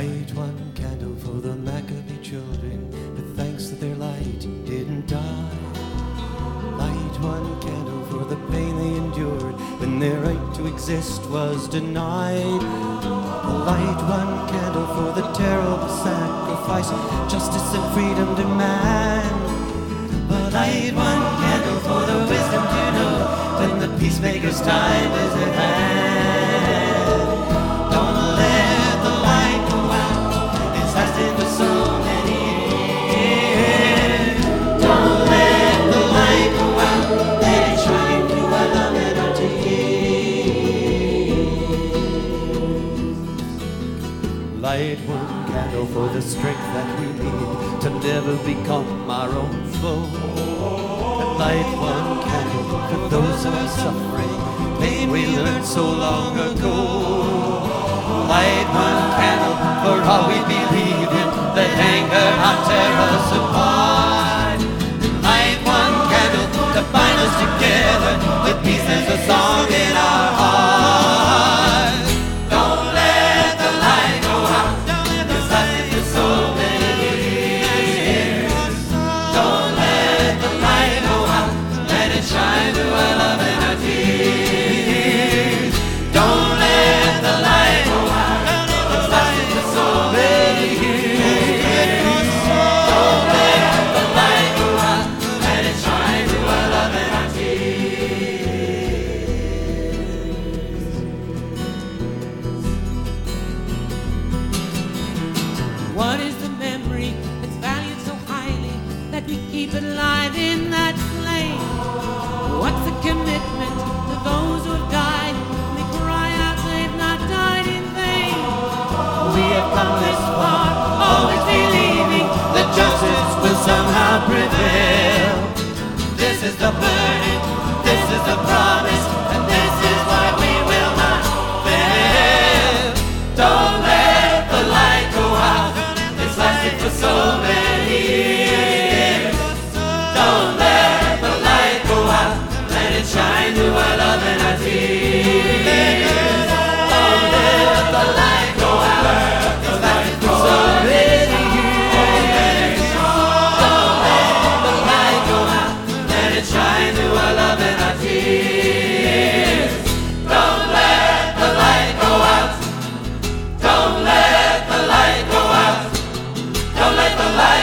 Light one candle for the Maccabee children, but thanks that their light didn't die. Light one candle for the pain they endured when their right to exist was denied. Light one candle for the terrible sacrifice justice and freedom demand. Light one candle for the wisdom to know when the peacemaker's time is at hand. Light one candle for the strength that we need to never become our own foe. And light one candle for those who are suffering, pain we learned so long ago. Light one candle for all we believe in that anger not tear us apart. Light one candle to bind us together with peace as keep it alive in that flame? What's the commitment to those who have died? We cry out they've not died in vain. We have come this Don't let the light